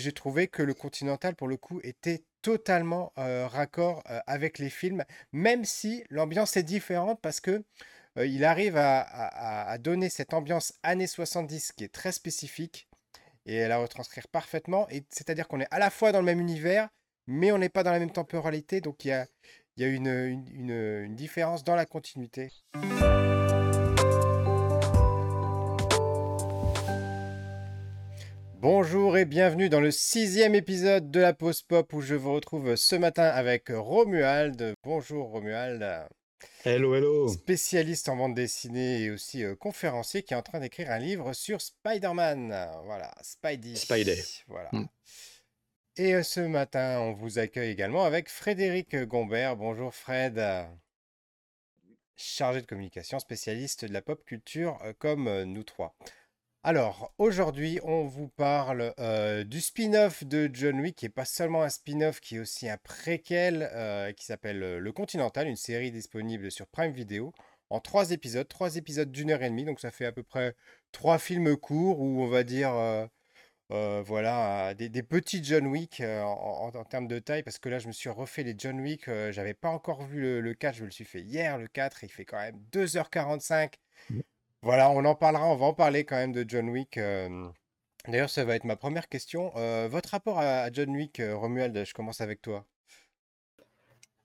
J'ai trouvé que le Continental, pour le coup, était totalement raccord avec les films, même si l'ambiance est différente parce que il arrive à, donner cette ambiance années 70 qui est très spécifique et à la retranscrire parfaitement. Et c'est-à-dire qu'on est à la fois dans le même univers, mais on n'est pas dans la même temporalité, donc il y a, une différence dans la continuité. Bonjour et bienvenue dans le sixième épisode de la pause pop où je vous retrouve ce matin avec Romuald. Bonjour Romuald. Hello, hello. Spécialiste en bande dessinée et aussi euh, conférencier qui est en train d'écrire un livre sur Spider-Man. Voilà, Spidey. Spidey. Voilà. Hmm. Et euh, ce matin, on vous accueille également avec Frédéric Gombert. Bonjour Fred. Chargé de communication, spécialiste de la pop culture euh, comme nous trois. Alors, aujourd'hui, on vous parle euh, du spin-off de John Wick, qui n'est pas seulement un spin-off, qui est aussi un préquel, euh, qui s'appelle euh, Le Continental, une série disponible sur Prime Video, en trois épisodes, trois épisodes d'une heure et demie, donc ça fait à peu près trois films courts, où on va dire, voilà, des, petits John Wick en, termes de taille, parce que là, je me suis refait les John Wick, j'avais pas encore vu le, le 4, je le suis fait hier, le 4, il fait quand même 2h45. Voilà, on en parlera, on va en parler quand même de John Wick. D'ailleurs, ça va être ma première question. votre rapport à, John Wick, Romuald, je commence avec toi.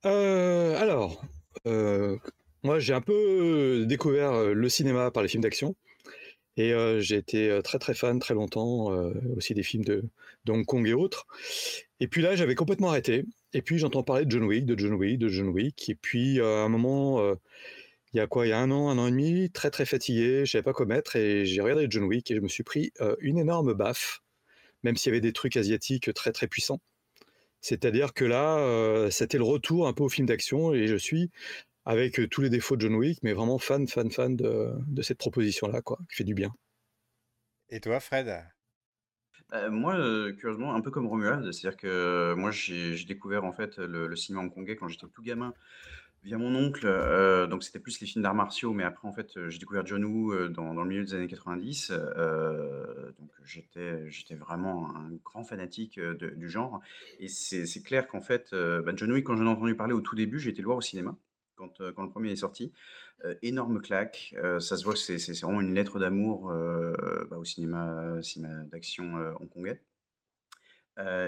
Alors, moi j'ai un peu découvert le cinéma par les films d'action. Et j'ai été très très fan très longtemps aussi des films de, de, Hong Kong et autres. Et puis là, j'avais complètement arrêté. Et puis j'entends parler de John Wick, de John Wick, de John Wick. Et puis à un moment, il y a quoi Il y a un an, un an et demi, très très fatigué, je savais pas quoi mettre et j'ai regardé John Wick et je me suis pris une énorme baffe, même s'il y avait des trucs asiatiques très très puissants. C'est-à-dire que là, c'était le retour un peu au film d'action et je suis avec tous les défauts de John Wick, mais vraiment fan, fan, fan de, cette proposition-là, quoi, qui fait du bien. Et toi, Fred? Moi, curieusement, un peu comme Romuald, c'est-à-dire que moi, j'ai découvert en fait le, le cinéma hongkongais quand j'étais tout gamin Via mon oncle, euh, donc c'était plus les films d'arts martiaux, mais après, en fait, euh, j'ai découvert John Woo euh, dans, le milieu des années 90. donc j'étais, vraiment un grand fanatique du genre. Et c'est, clair qu'en fait, bah, John Woo, quand j'en ai entendu parler au tout début, j'ai été le voir au cinéma quand, quand le premier est sorti. énorme claque. ça se voit que c'est, vraiment une lettre d'amour bah, au cinéma, cinéma d'action hongkongais.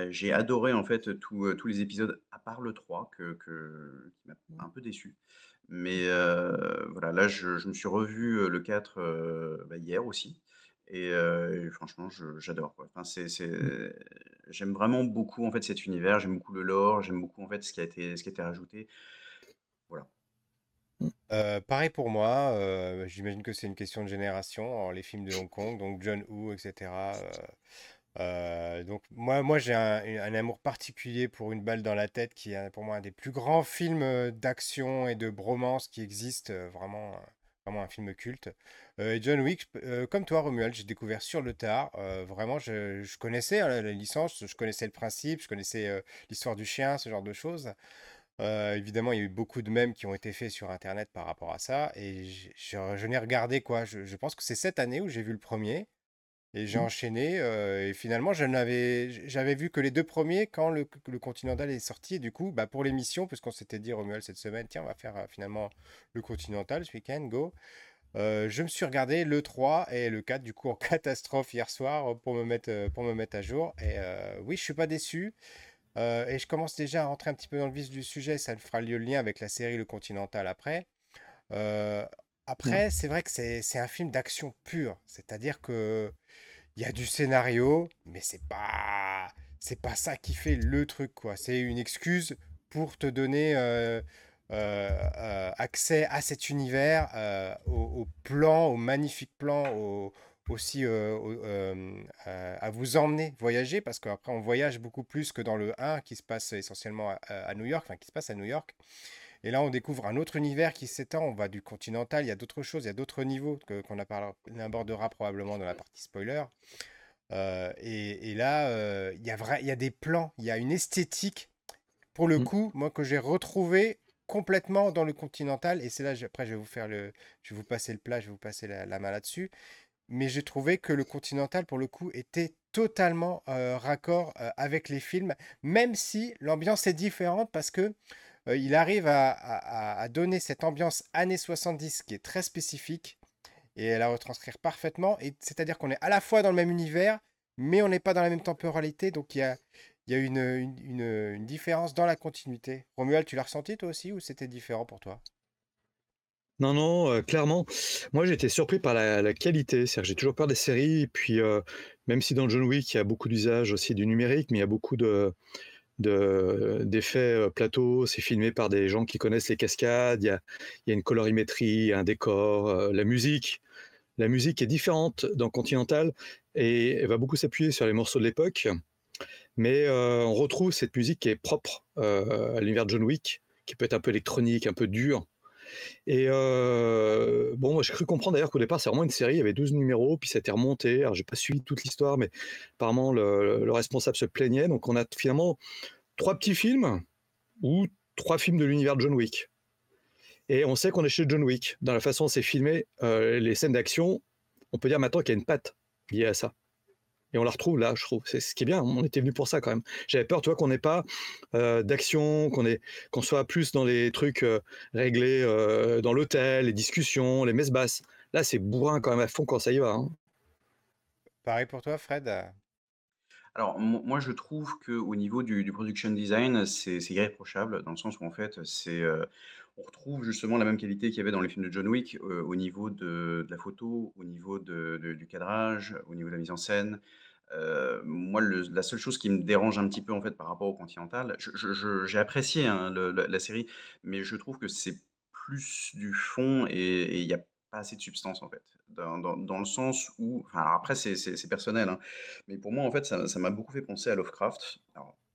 J'ai adoré en fait tous les épisodes, à part le 3 que que qui m'a mmh. un peu déçu. Mais voilà, là je me suis revu, le 4, bah, hier aussi et franchement j'adore quoi. Enfin c'est mmh. j'aime vraiment beaucoup en fait cet univers, j'aime beaucoup le lore, j'aime beaucoup en fait ce qui a été ce qui a été rajouté. Voilà. Mmh. pareil pour moi, j'imagine que c'est une question de génération, les films de Hong Kong, donc John Woo etc. Euh, donc moi, moi j'ai un, amour particulier pour Une balle dans la tête, qui est pour moi un des plus grands films euh, d'action et de bromance qui existent, euh, vraiment, vraiment un film culte. John Wick, comme toi Romuald, j'ai découvert sur le tard. vraiment, je, connaissais hein, la, licence, je connaissais le principe, je connaissais l'histoire du chien, ce genre de choses. évidemment, il y a eu beaucoup de mèmes qui ont été faits sur Internet par rapport à ça, et je, n'ai regardé quoi. je pense que c'est cette année où j'ai vu le premier. Et j'ai mmh. enchaîné. et finalement, j'avais vu que les deux premiers quand le, le Continental est sorti. Et du coup, bah, pour l'émission, puisqu'on s'était dit, Romuald, cette semaine, tiens, on va faire finalement le Continental ce week-end, go. je me suis regardé le 3 et le 4, du coup, en catastrophe hier soir pour me mettre, pour me mettre à jour. Et oui, je suis pas déçu. et je commence déjà à rentrer un petit peu dans le vif du sujet. Ça fera le lien avec la série Le Continental après. Mmh. après, c'est vrai que c'est un film d'action pure. C'est-à-dire que il y a du scénario, mais c'est pas c'est pas ça qui fait le truc quoi. C'est une excuse pour te donner euh, euh, euh, accès à cet univers, au, au, plan, au magnifique plan, aussi à vous emmener voyager, parce qu'après on voyage beaucoup plus que dans le 1 qui se passe essentiellement à New York, enfin qui se passe à New York. Et là, on découvre un autre univers qui s'étend. On va du continental, il y a d'autres choses, il y a d'autres niveaux qu'on abordera probablement dans la partie spoiler. Euh, et, là, euh, il, y a il y a des plans, il y a une esthétique, pour le mmh. coup, moi, que j'ai retrouvé complètement dans le continental. Et c'est là, après, je vais vous faire le, je vais vous passer le plat, je vais vous passer la, main là-dessus. mais j'ai trouvé que le Continental, pour le coup, était totalement raccord avec les films, même si l'ambiance est différente parce que il arrive à, donner cette ambiance années 70 qui est très spécifique et à la retranscrire parfaitement. C'est-à-dire qu'on est à la fois dans le même univers, mais on n'est pas dans la même temporalité. Donc il y a, une, différence dans la continuité. Romuald, tu l'as ressenti toi aussi ou c'était différent pour toi? Non, non, clairement. Moi, j'étais surpris par la, qualité. Que j'ai toujours peur des séries. Puis, même si dans John Wick, il y a beaucoup d'usage aussi du numérique, mais il y a beaucoup de, d'effets plateaux. C'est filmé par des gens qui connaissent les cascades. Il y a, une colorimétrie, un décor, la musique. La musique est différente dans Continental et va beaucoup s'appuyer sur les morceaux de l'époque. Mais on retrouve cette musique qui est propre à l'univers de John Wick, qui peut être un peu électronique, un peu dur et bon, moi, j'ai cru comprendre d'ailleurs qu'au départ, c'est vraiment une série, il y avait 12 numéros, puis ça a été remonté. Alors, j'ai pas suivi toute l'histoire, mais apparemment, le, responsable se plaignait. Donc, on a finalement trois petits films ou trois films de l'univers de John Wick. Et on sait qu'on est chez John Wick. Dans la façon dont c'est filmé, les scènes d'action, on peut dire maintenant qu'il y a une patte liée à ça. Et on la retrouve là, je trouve. C'est ce qui est bien. On était venu pour ça quand même. J'avais peur, tu vois, qu'on n'ait pas euh, d'action, qu'on qu'on soit plus dans les trucs euh, réglés euh, dans l'hôtel, les discussions, les messes basses. Là, c'est bourrin quand même à fond quand ça y va. Hein. Pareil pour toi, Fred. Alors, moi, je trouve qu'au niveau du, production design, c'est irréprochable, dans le sens où, en fait, c'est, on retrouve justement la même qualité qu'il y avait dans les films de John Wick, au niveau de, la photo, au niveau du cadrage, au niveau de la mise en scène. moi, la seule chose qui me dérange un petit peu, en fait, par rapport au Continental, j'ai apprécié hein, la, série, mais je trouve que c'est plus du fond et il n'y a pas assez de substance, en fait dans, le sens où, après c'est personnel, hein, mais pour moi en fait ça m'a beaucoup fait penser à Lovecraft.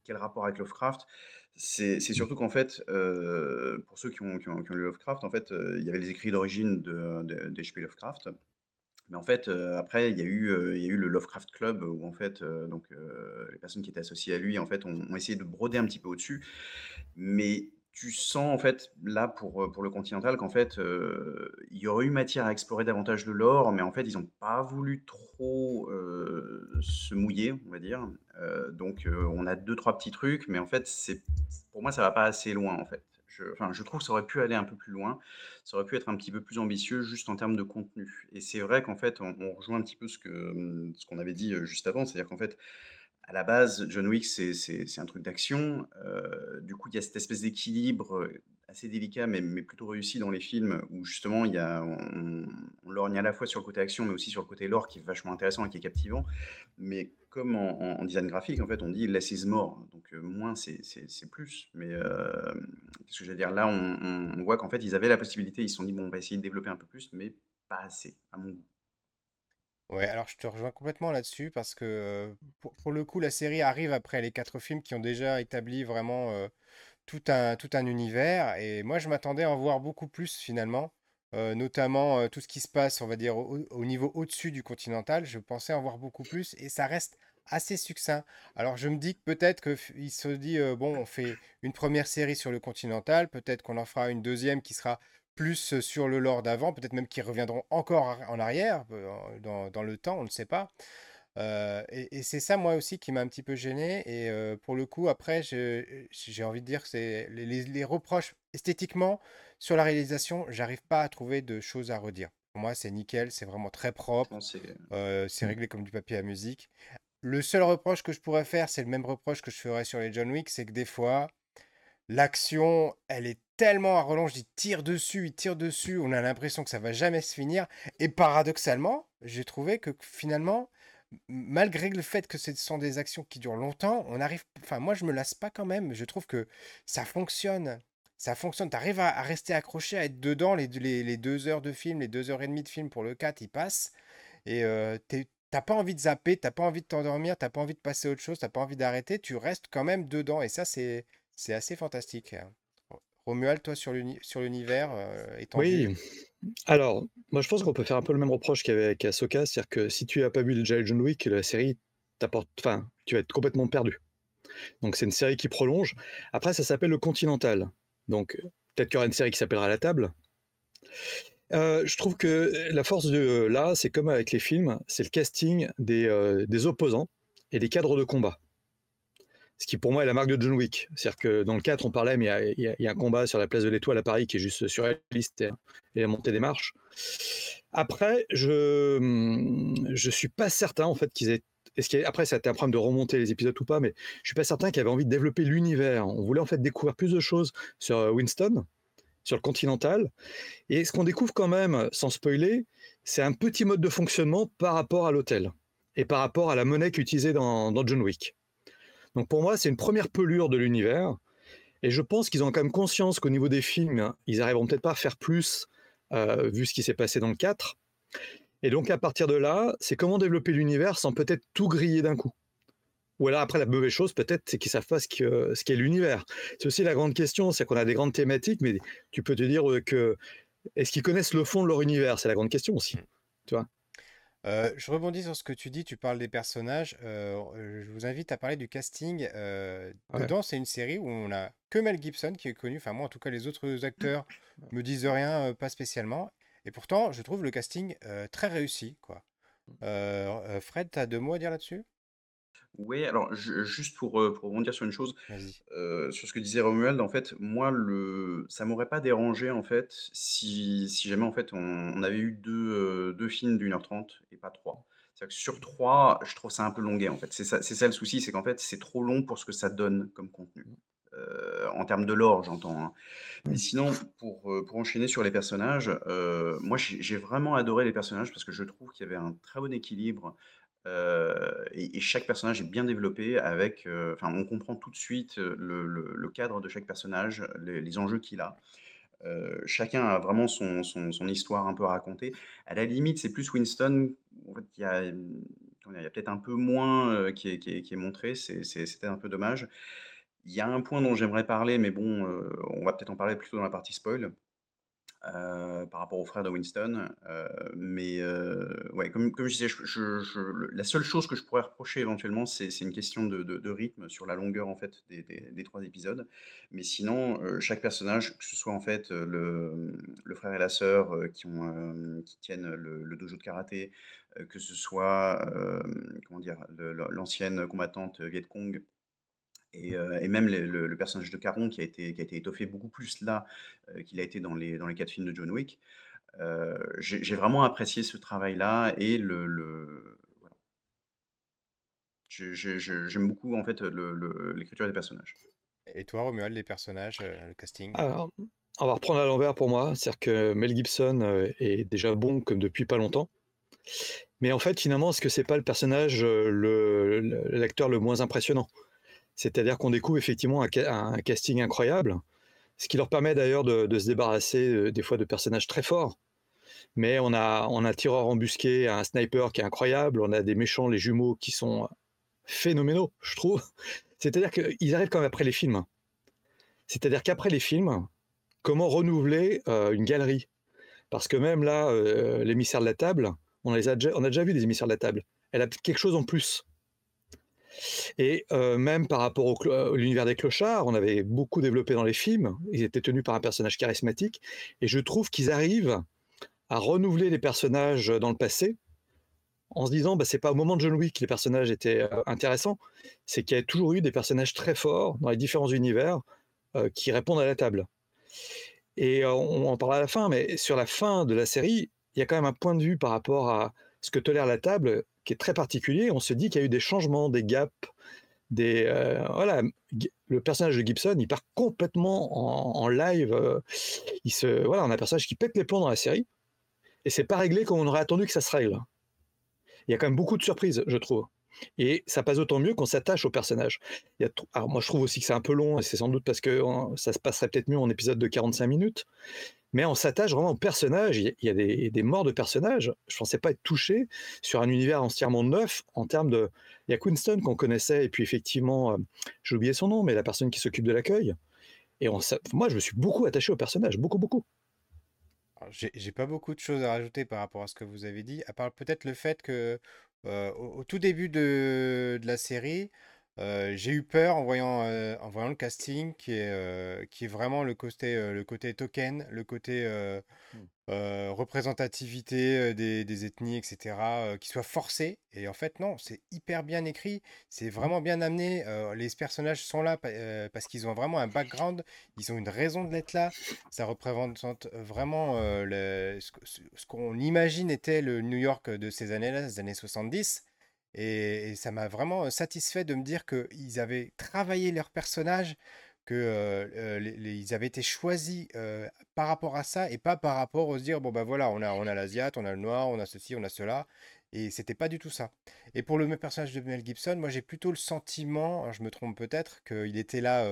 Quel rapport avec Lovecraft? C'est surtout qu'en fait, euh, pour ceux qui ont, lu Lovecraft, en fait, euh, il y avait les écrits d'origine d'H.P. Lovecraft. Mais en fait, euh, après, il y, a eu, il y a eu le Lovecraft Club où en fait, donc, les personnes qui étaient associées à lui, en fait, ont, ont essayé de broder un petit peu au-dessus. Mais tu sens en fait là pour, pour le Continental qu'en fait il y aurait eu matière à explorer davantage de l'or, mais en fait ils n'ont pas voulu trop se mouiller, on va dire. donc on a deux trois petits trucs, mais en fait c'est pour moi ça va pas assez loin en fait. Je, enfin, je trouve que ça aurait pu aller un peu plus loin, ça aurait pu être un petit peu plus ambitieux juste en termes de contenu. Et c'est vrai qu'en fait on, on, rejoint un petit peu ce que ce qu'on avait dit juste avant, c'est-à-dire qu'en fait à la base, John Wick, c'est un truc d'action. Euh, du coup, il y a cette espèce d'équilibre euh, assez délicat, mais, plutôt réussi dans les films, où justement, il y a, on, on, lorgne à la fois sur le côté action, mais aussi sur le côté lore, qui est vachement intéressant et qui est captivant. Mais comme en, design graphique, en fait, on dit less is more. Donc, euh, moins, c'est plus. Mais qu'est-ce que je veux dire? Là, on, on voit qu'en fait, ils avaient la possibilité, ils se sont dit, bon, on va essayer de développer un peu plus, mais pas assez, à mon goût. Ouais, alors je te rejoins complètement là-dessus parce que pour, le coup, la série arrive après les quatre films qui ont déjà établi vraiment tout un, tout un univers. Et moi, je m'attendais à en voir beaucoup plus finalement, notamment tout ce qui se passe, on va dire, au, niveau au-dessus du Continental. Je pensais en voir beaucoup plus et ça reste assez succinct. Alors je me dis que peut-être qu'il se dit, bon, on fait une première série sur le Continental, peut-être qu'on en fera une deuxième qui sera plus sur le lore d'avant, peut-être même qu'ils reviendront encore en arrière dans, dans le temps, on ne sait pas. et, c'est ça, moi aussi, qui m'a un petit peu gêné. Et pour le coup, après, j'ai envie de dire que c'est les, les, reproches esthétiquement sur la réalisation, j'arrive pas à trouver de choses à redire. Pour moi, c'est nickel, c'est vraiment très propre. C'est mmh. réglé comme du papier à musique. Le seul reproche que je pourrais faire, c'est le même reproche que je ferais sur les John Wick, c'est que des fois, L'action, elle est tellement à relance, il tire dessus, il tire dessus, on a l'impression que ça va jamais se finir. Et paradoxalement, j'ai trouvé que finalement, malgré le fait que ce sont des actions qui durent longtemps, on arrive. Enfin, moi, je me lasse pas quand même. Je trouve que ça fonctionne. Ça fonctionne. Tu arrives à, rester accroché, à être dedans. Les, les, deux heures de film, les deux heures et demie de film pour le 4, ils passent. Et euh, t'as pas envie de zapper, t'as pas envie de t'endormir, t'as pas envie de passer à autre chose, t'as pas envie d'arrêter. Tu restes quand même dedans. Et ça, c'est c'est assez fantastique. Hein. Romuald, toi, sur l'univers euh, Oui. Alors, moi, je pense qu'on peut faire un peu le même reproche qu'avec Ahsoka, c'est-à-dire que si tu n'as pas vu le John Wick, la série t'apporte, enfin, tu vas être complètement perdu. Donc, c'est une série qui prolonge. Après, ça s'appelle le Continental. Donc, peut-être qu'il y aura une série qui s'appellera La Table. Euh, je trouve que la force de là, c'est comme avec les films, c'est le casting des, euh, des opposants et des cadres de combat. Ce qui pour moi est la marque de John Wick. C'est-à-dire que dans le 4, on parlait, mais il y, a un combat sur la place de l'Étoile à Paris qui est juste surréaliste et, la montée des marches. Après, je je suis pas certain en fait qu'ils aient est après, ça a été un problème de remonter les épisodes ou pas, mais je suis pas certain qu'ils avaient envie de développer l'univers. On voulait en fait découvrir plus de choses sur euh, Winston, sur le Continental. Et ce qu'on découvre quand même, sans spoiler, c'est un petit mode de fonctionnement par rapport à l'hôtel et par rapport à la monnaie qu'utilisait dans, dans John Wick. Donc pour moi, c'est une première pelure de l'univers. Et je pense qu'ils ont quand même conscience qu'au niveau des films, ils n'arriveront peut-être pas à faire plus, euh, vu ce qui s'est passé dans le 4. Et donc à partir de là, c'est comment développer l'univers sans peut-être tout griller d'un coup. Ou alors après la mauvaise chose peut-être c'est qu'ils savent pas ce qu'est l'univers. C'est aussi la grande question, c'est qu'on a des grandes thématiques, mais tu peux te dire que est-ce qu'ils connaissent le fond de leur univers? C'est la grande question aussi. Tu vois euh, je rebondis sur ce que tu dis, tu parles des personnages. Euh, je vous invite à parler du casting. Euh, dedans, c'est une série où on a que Mel Gibson qui est connu. Enfin, moi, en tout cas, les autres acteurs me disent rien, pas spécialement. Et pourtant, je trouve le casting très réussi, quoi. Mmh. Fred, tu as deux mots à dire là-dessus? Oui, alors juste pour, pour rebondir sur une chose, sur ce que disait Romuald, en fait, moi, le, ça m'aurait pas dérangé, en fait, si, si jamais, en fait, on, avait eu deux, deux films d'une heure trente et pas trois. C'est-à-dire que sur trois, je trouve ça un peu longué, en fait. C'est ça, c'est ça le souci, c'est qu'en fait, c'est trop long pour ce que ça donne comme contenu. Mmh. Euh, en termes de lore, j'entends. Hein. Mais sinon, pour, euh, pour enchaîner sur les personnages, euh, moi j'ai vraiment adoré les personnages parce que je trouve qu'il y avait un très bon équilibre et, chaque personnage est bien développé avec. Enfin, on comprend tout de suite le, le, cadre de chaque personnage, les, enjeux qu'il a. chacun a vraiment son, histoire un peu à raconter. À la limite, c'est plus Winston. En il y a, a peut-être un peu moins qui, est, montré. C'était un peu dommage. Il y a un point dont j'aimerais parler, mais bon, euh, on va peut-être en parler plutôt dans la partie spoil, euh, par rapport au frère de Winston. Euh, mais ouais, comme, je disais, la seule chose que je pourrais reprocher éventuellement, c'est une question de, rythme sur la longueur en fait des, trois épisodes. Mais sinon, chaque personnage, que ce soit en fait le, frère et la sœur qui, tiennent le, dojo de karaté, que ce soit comment l'ancienne combattante Viet Cong et, même le, personnage de Caron qui a été, qui a été étoffé beaucoup plus là qu'il a été dans les, dans les quatre films de John Wick. J'ai vraiment apprécié ce travail-là et le, le voilà. J'aime beaucoup en fait l'écriture des personnages. Et toi, Romuald, les personnages, le casting? Alors, on va reprendre à l'envers pour moi. C'est-à-dire que Mel Gibson est déjà bon comme depuis pas longtemps. Mais en fait, finalement, est-ce que c'est pas le personnage, l'acteur le moins impressionnant? C'est-à-dire qu'on découvre effectivement un, casting incroyable, ce qui leur permet d'ailleurs de, se débarrasser euh, des fois de personnages très forts. Mais on a, un tireur embusqué, un sniper qui est incroyable, on a des méchants, les jumeaux qui sont phénoménaux, je trouve. C'est-à-dire qu'ils arrivent quand même après les films. C'est-à-dire qu'après les films, comment renouveler euh, une galerie? Parce que même là, euh, l'émissaire de la table, on, a déjà, on a déjà vu des émissaires de la table. Elle a quelque chose en plus. Et même par rapport à l'univers des clochards, on avait beaucoup développé dans les films. Ils étaient tenus par un personnage charismatique. Et je trouve qu'ils arrivent à renouveler les personnages dans le passé en se disant bah, c'est pas au moment de John Wick que les personnages étaient intéressants, c'est qu'il y a toujours eu des personnages très forts dans les différents univers qui répondent à la table. Et on en parlera à la fin, mais sur la fin de la série, il y a quand même un point de vue par rapport à ce que tolère la table qui est très particulier. On se dit qu'il y a eu des changements, des gaps, des euh, voilà. Le personnage de Gibson, il part complètement en, live. Euh, il se voilà, on a un personnage qui pète les plombs dans la série, et c'est pas réglé comme on aurait attendu que ça se règle. Il y a quand même beaucoup de surprises, je trouve. Et ça passe autant mieux qu'on s'attache au personnage. Il y a Alors moi, je trouve aussi que c'est un peu long, et c'est sans doute parce que ça se passerait peut-être mieux en épisode de 45 minutes mais on s'attache vraiment au personnage. Il y a des, morts de personnages. Je pensais pas être touché sur un univers entièrement neuf en termes de. Il y a Quinston qu'on connaissait, et puis effectivement, euh, j'ai oublié son nom, mais la personne qui s'occupe de l'accueil. Et moi, je me suis beaucoup attaché au personnage, beaucoup, beaucoup. J'ai pas beaucoup de choses à rajouter par rapport à ce que vous avez dit, à part peut-être le fait que euh, au, tout début de la série, j'ai eu peur en voyant, en voyant le casting qui est, qui est vraiment le côté, le côté token, le côté mmh. représentativité des, des, ethnies, etc., qui soit forcé. Et en fait, non, c'est hyper bien écrit, c'est mmh. vraiment bien amené. les personnages sont là parce qu'ils ont vraiment un background, ils ont une raison de l'être là. Ça représente vraiment le, ce, qu'on imagine était le New York de ces années-là, des années 70. Et, ça m'a vraiment satisfait de me dire qu'ils avaient travaillé leurs personnages, qu'ils avaient été choisis par rapport à ça et pas par rapport au se dire, bon ben voilà, on a, on a l'Asiate, on a le noir, on a ceci, on a cela. Et c'était pas du tout ça. Et pour le personnage de Mel Gibson, moi j'ai plutôt le sentiment, je me trompe peut-être, qu'il était là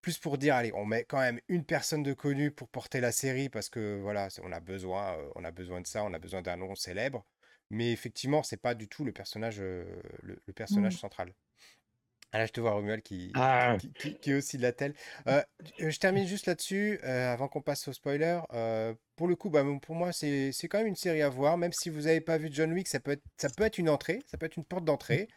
plus pour dire, allez, on met quand même une personne de connue pour porter la série parce que voilà, on a besoin, on a besoin de ça, on a besoin d'un nom célèbre. Mais effectivement, c'est pas du tout le personnage, euh, le, personnage mmh. central. Ah là, je te vois, Romuald, qui, ah. qui, est aussi de la telle. Euh, je termine juste là-dessus, euh, avant qu'on passe au spoiler. pour le coup, bah, pour moi, c'est quand même une série à voir. Même si vous n'avez pas vu John Wick, ça peut, être, ça peut être une entrée, ça peut être une porte d'entrée.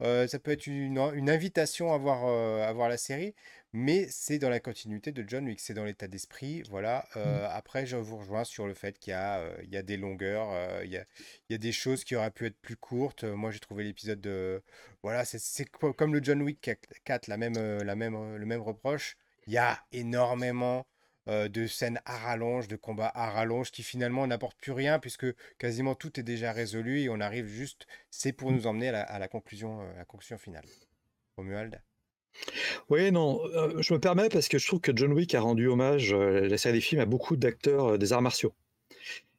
Ça peut être une, une invitation à voir, à voir la série. Mais c'est dans la continuité de John Wick, c'est dans l'état d'esprit. Voilà. Mmh. après, je vous rejoins sur le fait qu'il y a, il y a des longueurs, il y a, il y a des choses qui auraient pu être plus courtes. Moi, j'ai trouvé l'épisode de. Voilà, c'est comme le John Wick 4, la même, la même, le même reproche. Il y a énormément de scènes à rallonge, de combats à rallonge qui finalement n'apportent plus rien puisque quasiment tout est déjà résolu et on arrive juste. C'est pour mmh. nous emmener à la, conclusion, à la conclusion finale. Romuald? Oui, non, euh, je me permets parce que je trouve que John Wick a rendu hommage, euh, la série des films, à beaucoup d'acteurs euh, des arts martiaux.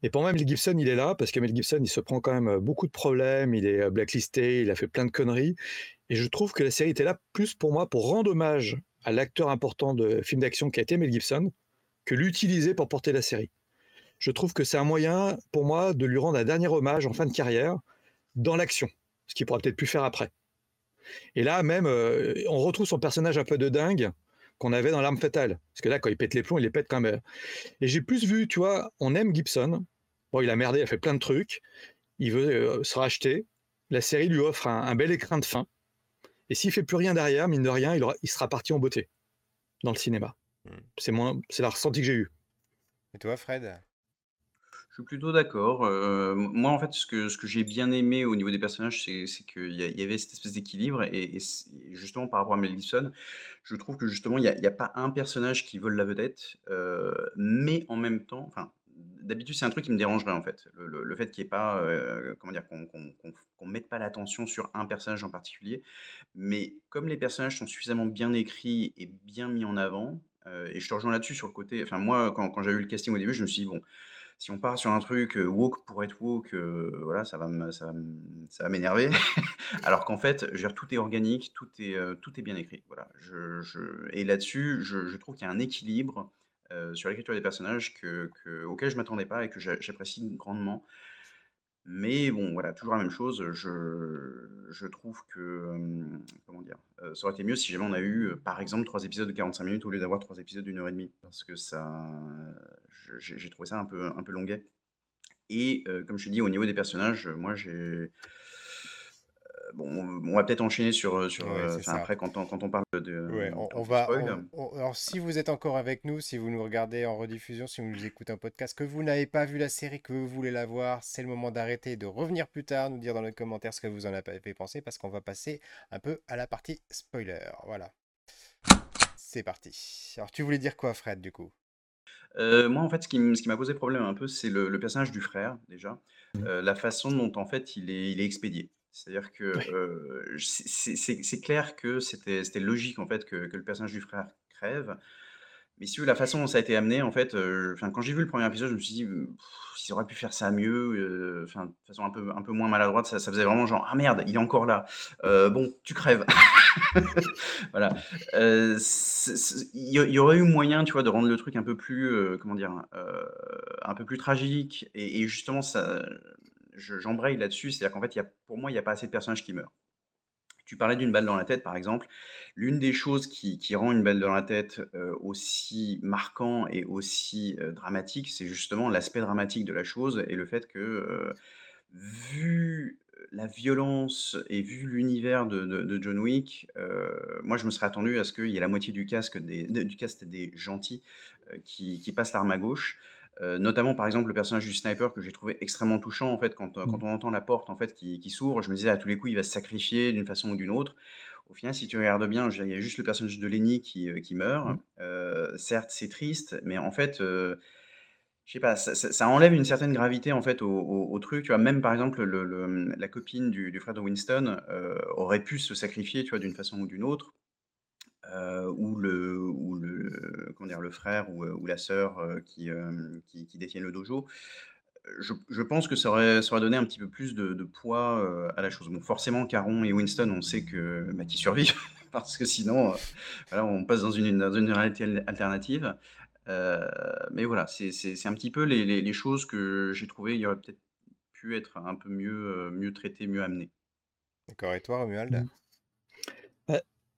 Et pour moi, Mel Gibson, il est là parce que Mel Gibson, il se prend quand même beaucoup de problèmes, il est blacklisté, il a fait plein de conneries. Et je trouve que la série était là plus pour moi pour rendre hommage à l'acteur important de film d'action qui a été Mel Gibson que l'utiliser pour porter la série. Je trouve que c'est un moyen pour moi de lui rendre un dernier hommage en fin de carrière dans l'action, ce qu'il pourra peut-être plus faire après. Et là, même, euh, on retrouve son personnage un peu de dingue qu'on avait dans L'arme fatale. Parce que là, quand il pète les plombs, il les pète quand même. Et j'ai plus vu, tu vois, on aime Gibson. Bon, il a merdé, il a fait plein de trucs. Il veut euh, se racheter. La série lui offre un, bel écran de fin. Et s'il fait plus rien derrière, mine de rien, il sera parti en beauté dans le cinéma. C'est c'est la ressenti que j'ai eu. Et toi, Fred? Je suis plutôt d'accord. moi, en fait, ce que ce que j'ai bien aimé au niveau des personnages, c'est c'est qu'il y y avait cette espèce d'équilibre et justement par rapport à Mel Gibson, je trouve que justement il y a a pas un personnage qui vole la vedette, mais en même temps enfin, d'habitude, c'est un truc qui me dérangerait, en fait. Le fait qu'il y ait pas, comment dire? Qu'on qu'on mette pas l'attention sur un personnage en particulier. Mais comme les personnages sont suffisamment bien écrits et bien mis en avant, et je te rejoins là-dessus sur le côté enfin moi, quand quand j'ai eu le casting au début, je me suis dit: «Bon, si on part sur un truc woke pour être woke, voilà, ça va ça va m'énerver. Alors qu'en fait, je tout est organique, tout est, tout est bien écrit. Voilà, je, je et là-dessus, je, je trouve qu'il y a un équilibre sur l'écriture des personnages que, que, auquel je m'attendais pas et que j'apprécie grandement. Mais bon, voilà, toujours la même chose. Je, je trouve que, comment dire, ça aurait été mieux si jamais on a eu, par exemple, trois épisodes de 45 minutes au lieu d'avoir trois épisodes d'une heure et demie. Parce que ça, j'ai trouvé ça un peu, un peu longuet. Et comme je te dis, au niveau des personnages, moi j'ai. Bon, on va peut-être enchaîner sur, sur après quand on, quand on parle de. on, va. alors, si vous êtes encore avec nous, si vous nous regardez en rediffusion, si vous nous écoutez en podcast, que vous n'avez pas vu la série, que vous voulez la voir, c'est le moment d'arrêter et de revenir plus tard, nous dire dans les commentaires ce que vous en avez pensé, parce qu'on va passer un peu à la partie spoiler. Voilà. C'est parti. Alors, tu voulais dire quoi, Fred, du coup? Moi, en fait, ce qui m'a posé problème un peu, c'est le personnage du frère, déjà. Mmh. la façon dont, en fait, il est il est expédié. C'est-à-dire que, c'est clair que c'était c'était logique, en fait, que que le personnage du frère crève. Mais si la façon dont ça a été amené, en fait, enfin, quand j'ai vu le premier épisode, je me suis dit: «Ils auraient pu faire ça mieux», enfin, de façon un peu un peu moins maladroite, ça ça faisait vraiment genre: «Ah merde, il est encore là. bon, tu crèves». Voilà, il y aurait eu moyen, tu vois, de rendre le truc un peu plus, comment dire? un peu plus tragique et justement ça j'embraye là-dessus, c'est-à-dire qu'en fait, y a pour moi, il y a pas assez de personnages qui meurent. Tu parlais d'une balle dans la tête, par exemple. L'une des choses qui, rend une balle dans la tête euh, aussi marquant et aussi euh, dramatique, c'est justement l'aspect dramatique de la chose et le fait que, euh, vu la violence et vu l'univers de, John Wick, moi je me serais attendu à ce qu'il y ait la moitié du, casque des, du cast des gentils qui, qui passent l'arme à gauche. Euh, notamment par exemple le personnage du sniper que j'ai trouvé extrêmement touchant en fait quand, quand mmh. on entend la porte en fait qui, qui s'ouvre, je me disais à tous les coups il va se sacrifier d'une façon ou d'une autre. Au final, si tu regardes bien, il y a juste le personnage de Lenny qui, qui meurt. Mmh. certes, c'est triste, mais en fait, je sais pas, ça, enlève une certaine gravité en fait au, truc. Tu vois, même par exemple, le, la copine du, frère de Winston euh, aurait pu se sacrifier, tu vois, d'une façon ou d'une autre, euh, ou le, ou le, comment dire, le frère ou, ou la sœur euh, qui, qui, détiennent le dojo. Je, pense que ça aurait, ça aurait donné un petit peu plus de, poids à la chose. Bon, forcément, Caron et Winston, on sait que bah, qu'ils survivent parce que sinon, voilà, on passe dans une, dans une réalité alternative. Euh, mais voilà, c'est un petit peu les, choses que j'ai trouvé, il y aurait peut-être pu être un peu mieux, euh, mieux traité, mieux amené. D'accord. Et toi, Romuald? Mmh.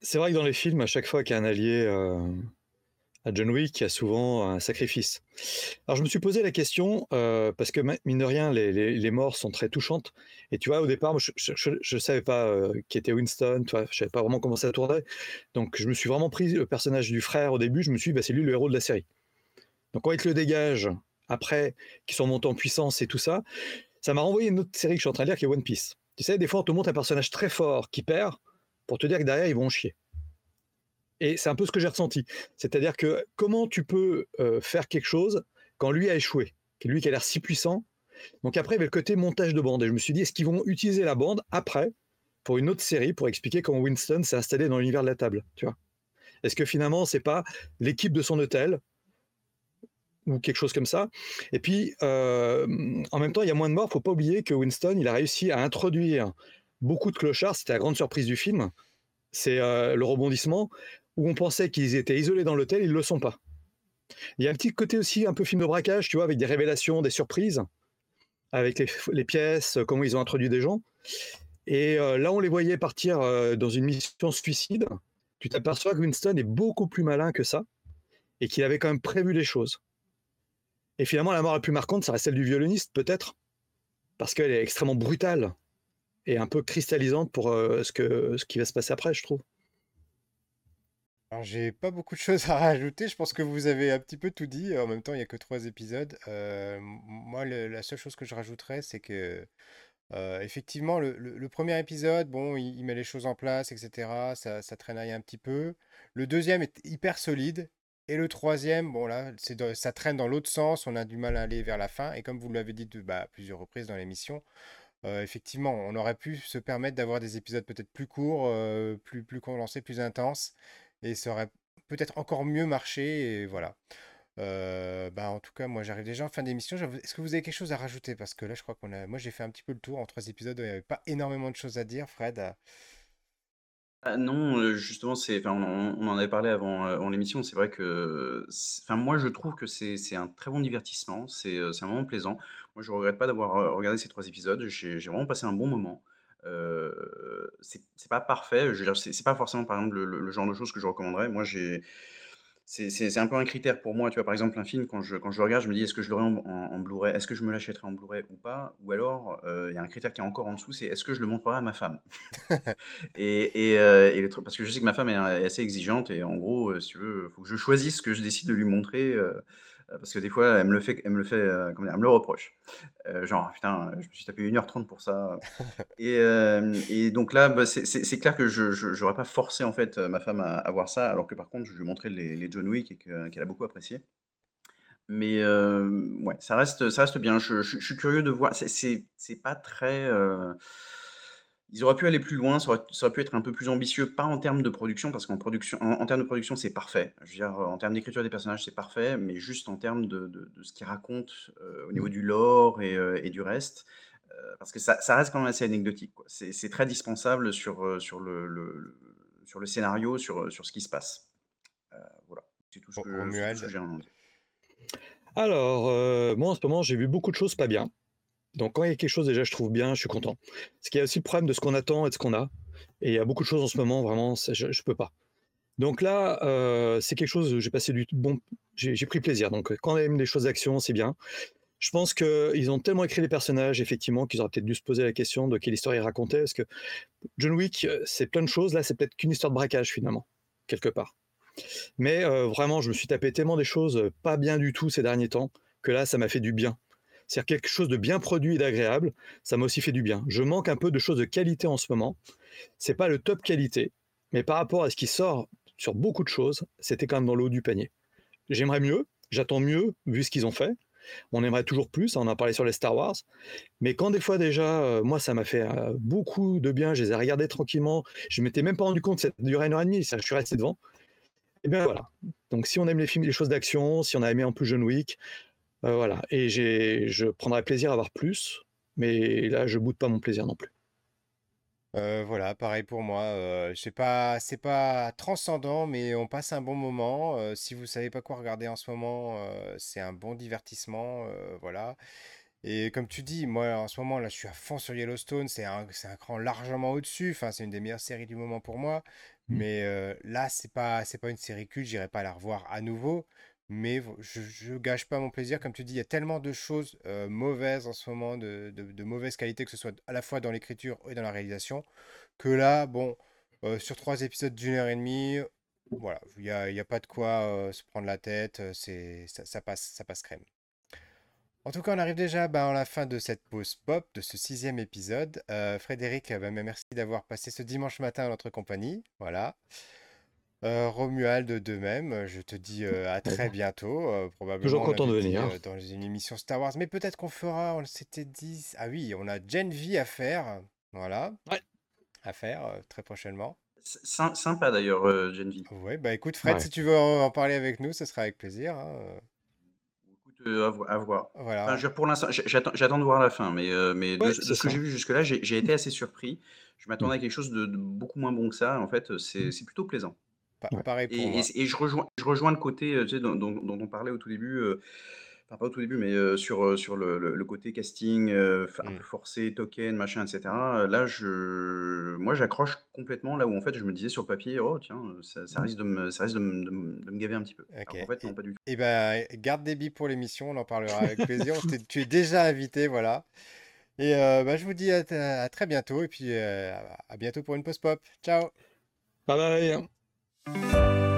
C'est vrai que dans les films, à chaque fois qu'il y a un allié euh, à John Wick, il y a souvent un sacrifice. Alors je me suis posé la question, parce que mine de rien, les, morts sont très touchantes. Et tu vois, au départ, je ne savais pas qui était Winston, je ne savais pas vraiment comment ça tournait. Donc je me suis vraiment pris le personnage du frère au début, je me suis dit, bah, c'est lui le héros de la série. Donc quand il te le dégage, après, qu'ils sont montés en puissance et tout ça, ça m'a renvoyé une autre série que je suis en train de lire qui est One Piece. Tu sais, des fois on te montre un personnage très fort qui perd pour te dire que derrière ils vont chier. Et c'est un peu ce que j'ai ressenti. C'est-à-dire que comment tu peux euh, faire quelque chose quand lui a échoué, lui qui a l'air si puissant. Donc après, il y avait le côté montage de bande. Et je me suis dit, est-ce qu'ils vont utiliser la bande après pour une autre série pour expliquer comment Winston s'est installé dans l'univers de la table, Est-ce que finalement, c'est pas l'équipe de son hôtel ou quelque chose comme ça? Et puis, euh, en même temps, il y a moins de morts. Faut pas oublier que Winston, il a réussi à introduire beaucoup de clochards. C'était la grande surprise du film. C'est euh, le rebondissement où on pensait qu'ils étaient isolés dans l'hôtel, ils ne le sont pas. Il y a un petit côté aussi un peu film de braquage, tu vois, avec des révélations, des surprises, avec les, pièces, comment ils ont introduit des gens. Et euh, là, on les voyait partir dans une mission suicide. Tu t'aperçois que Winston est beaucoup plus malin que ça et qu'il avait quand même prévu les choses. Et finalement, la mort la plus marquante, ça celle du violoniste, peut-être, parce qu'elle est extrêmement brutale et un peu cristallisante pour euh, ce, que, ce qui va se passer après, je trouve. Alors, j'ai pas beaucoup de choses à rajouter. Je pense que vous avez un petit peu tout dit. En même temps, il n'y a que trois épisodes. Euh, moi, la seule chose que je rajouterais, c'est que euh, effectivement, le, premier épisode, bon, il, met les choses en place, etc. Ça, ça traînaille un petit peu. Le deuxième est hyper solide. Et le troisième, bon là, c'est ça traîne dans l'autre sens, on a du mal à aller vers la fin. Et comme vous l'avez dit de, bah, plusieurs reprises dans l'émission, effectivement, on aurait pu se permettre d'avoir des épisodes peut-être plus courts, plus, plus condensés, plus intenses. Et ça aurait peut-être encore mieux marché. Et voilà. Bah, en tout cas, moi j'arrive déjà en fin d'émission. Est-ce que vous avez quelque chose à rajouter? Parce que là, je crois qu'on a. Moi j'ai fait un petit peu le tour en trois épisodes. Il n'y avait pas énormément de choses à dire, Fred. Ah non, justement, c'est on en avait parlé avant, l'émission. C'est vrai que enfin, moi, je trouve que c'est un très bon divertissement. C'est, un moment plaisant. Moi, je regrette pas d'avoir, regardé ces trois épisodes. J'ai vraiment passé un bon moment. c'est c'est pas parfait. Je veux c'est pas forcément, par exemple, le le genre de choses que je recommanderais. Moi, j'ai c'est un peu un critère pour moi, tu vois? Par exemple, un film, quand je quand je le regarde, je me dis: «Est-ce que je l'aurai en en Blu-ray? Est-ce que je me l'achèterai en Blu-ray ou pas?» ou alors, il y a un critère qui est encore en dessous, c'est: «Est-ce que je le montrerai à ma femme?» et et et le parce que je sais que ma femme est assez exigeante et en gros, si tu veux, il faut que je choisisse ce que je décide de lui montrer, euh, parce que des fois, elle me le fait, elle me le, fait, euh, comment dire, elle me le reproche. Euh, genre, putain, je me suis tapé 1h30 pour ça. et, et, donc là, bah, c'est clair que je n'aurais pas forcé en fait ma femme à, voir ça, alors que par contre, je lui ai montré les, les John Wick et qu'elle a beaucoup apprécié. Mais ouais, ça reste, ça reste bien. Je, je, suis curieux de voir. C'est pas très. Ils auraient pu aller plus loin, ça aurait, pu être un peu plus ambitieux, pas en termes de production, parce qu'en production, en, termes de production, c'est parfait. Je veux dire, en termes d'écriture des personnages, c'est parfait, mais juste en termes de, ce qu'ils racontent euh, au niveau du lore et, euh, du reste, euh, parce que ça, reste quand même assez anecdotique. C'est très dispensable sur, sur, le, sur le scénario, sur, sur ce qui se passe. voilà, c'est tout ce que, j'ai dire. Alors, moi en ce moment, j'ai vu beaucoup de choses pas bien. Donc quand il y a quelque chose déjà je trouve bien, je suis content. Qu'il y a aussi le problème de ce qu'on attend et de ce qu'on a. Et il y a beaucoup de choses en ce moment, vraiment, je ne peux pas. Donc là, euh, c'est quelque chose, j'ai passé du bon, j'ai pris plaisir. Donc quand aime des choses d'action, c'est bien. Je pense qu'ils ont tellement écrit les personnages, effectivement, qu'ils auraient peut-être dû se poser la question de quelle histoire ils racontaient. Parce que John Wick, euh, c'est plein de choses. Là, c'est peut-être qu'une histoire de braquage, finalement, quelque part. Mais euh, vraiment, je me suis tapé tellement des choses pas bien du tout ces derniers temps que là, ça m'a fait du bien. C'est-à-dire quelque chose de bien produit et d'agréable, ça m'a aussi fait du bien. Je manque un peu de choses de qualité en ce moment. C'est pas le top qualité, mais par rapport à ce qui sort sur beaucoup de choses, c'était quand même dans le haut du panier. J'aimerais mieux, j'attends mieux vu ce qu'ils ont fait. On aimerait toujours plus, on en a parlé sur les Star Wars. Mais quand des fois déjà, euh, moi ça m'a fait euh, beaucoup de bien, je les ai regardés tranquillement, je m'étais même pas rendu compte, ça durait une heure et demie, je suis resté devant. Et bien voilà. Donc si on aime les films, les choses d'action, si on a aimé en plus John Wick, euh, voilà. Et je prendrais plaisir à voir plus, mais là je boude pas mon plaisir non plus. Euh, voilà, pareil pour moi. Euh, sais pas, c'est pas transcendant, mais on passe un bon moment. Euh, si vous savez pas quoi regarder en ce moment, c'est un bon divertissement, voilà. Et comme tu dis, moi en ce moment là, je suis à fond sur Yellowstone. C'est un, c'est un cran largement au-dessus. Enfin, c'est une des meilleures séries du moment pour moi. Mm. Mais là, c'est pas, c'est pas une série culte. J'irai pas la revoir à nouveau. Mais je, je gâche pas mon plaisir. Comme tu dis, il y a tellement de choses euh, mauvaises en ce moment, de, mauvaise qualité, que ce soit à la fois dans l'écriture et dans la réalisation, que là, bon, euh, sur trois épisodes d'une heure et demie, voilà, il n'y a, y a pas de quoi euh, se prendre la tête. C'est, ça, passe, ça passe crème. En tout cas, on arrive déjà à la fin de cette pause pop, de ce sixième épisode. Frédéric, euh, ben, merci d'avoir passé ce dimanche matin à notre compagnie. Voilà. Euh, Romuald, de même, euh, je te dis euh, à très bientôt. euh, probablement, Toujours on content de dit, venir. euh, dans une émission Star Wars, mais peut-être qu'on fera, on s'était dit. Ah oui, on a Gen V à faire. Voilà, Ouais. à faire euh, très prochainement. Sy- Sympa d'ailleurs, euh, Gen V. Ouais, bah écoute, Fred, Ouais. si tu veux en, en parler avec nous, ce sera avec plaisir. hein, à, vo- à voir. Voilà. Enfin, je pour l'instant, j'attends j'attends de voir la fin, mais, euh, mais de, Ouais, de c'est ce que j'ai vu jusque-là, j'ai j'ai été assez surpris. Je m'attendais à quelque chose de, de beaucoup moins bon que ça. En fait, c'est c'est plutôt plaisant. Pa- Ouais. pareil pour Et, moi. et- et je, rejoins, je rejoins le côté euh, tu sais, dont, dont- dont on parlait au tout début, euh, enfin pas au tout début, mais euh, sur, sur le, le- le côté casting euh, un Mm. peu forcé, token, machin, etc. Là, je, moi, j'accroche complètement là où en fait je me disais sur le papier, oh tiens, ça, ça risque de me, ça risque de me, de me- de me gaver un petit peu. Qu'en fait, non, Et, pas du tout. et ben, garde des billes pour l'émission, on en parlera avec plaisir. Tu es déjà invité, voilà. Et euh, bah, je vous dis à, à très bientôt et puis euh, à bientôt pour une pause pop. Ciao! Bye bye. Música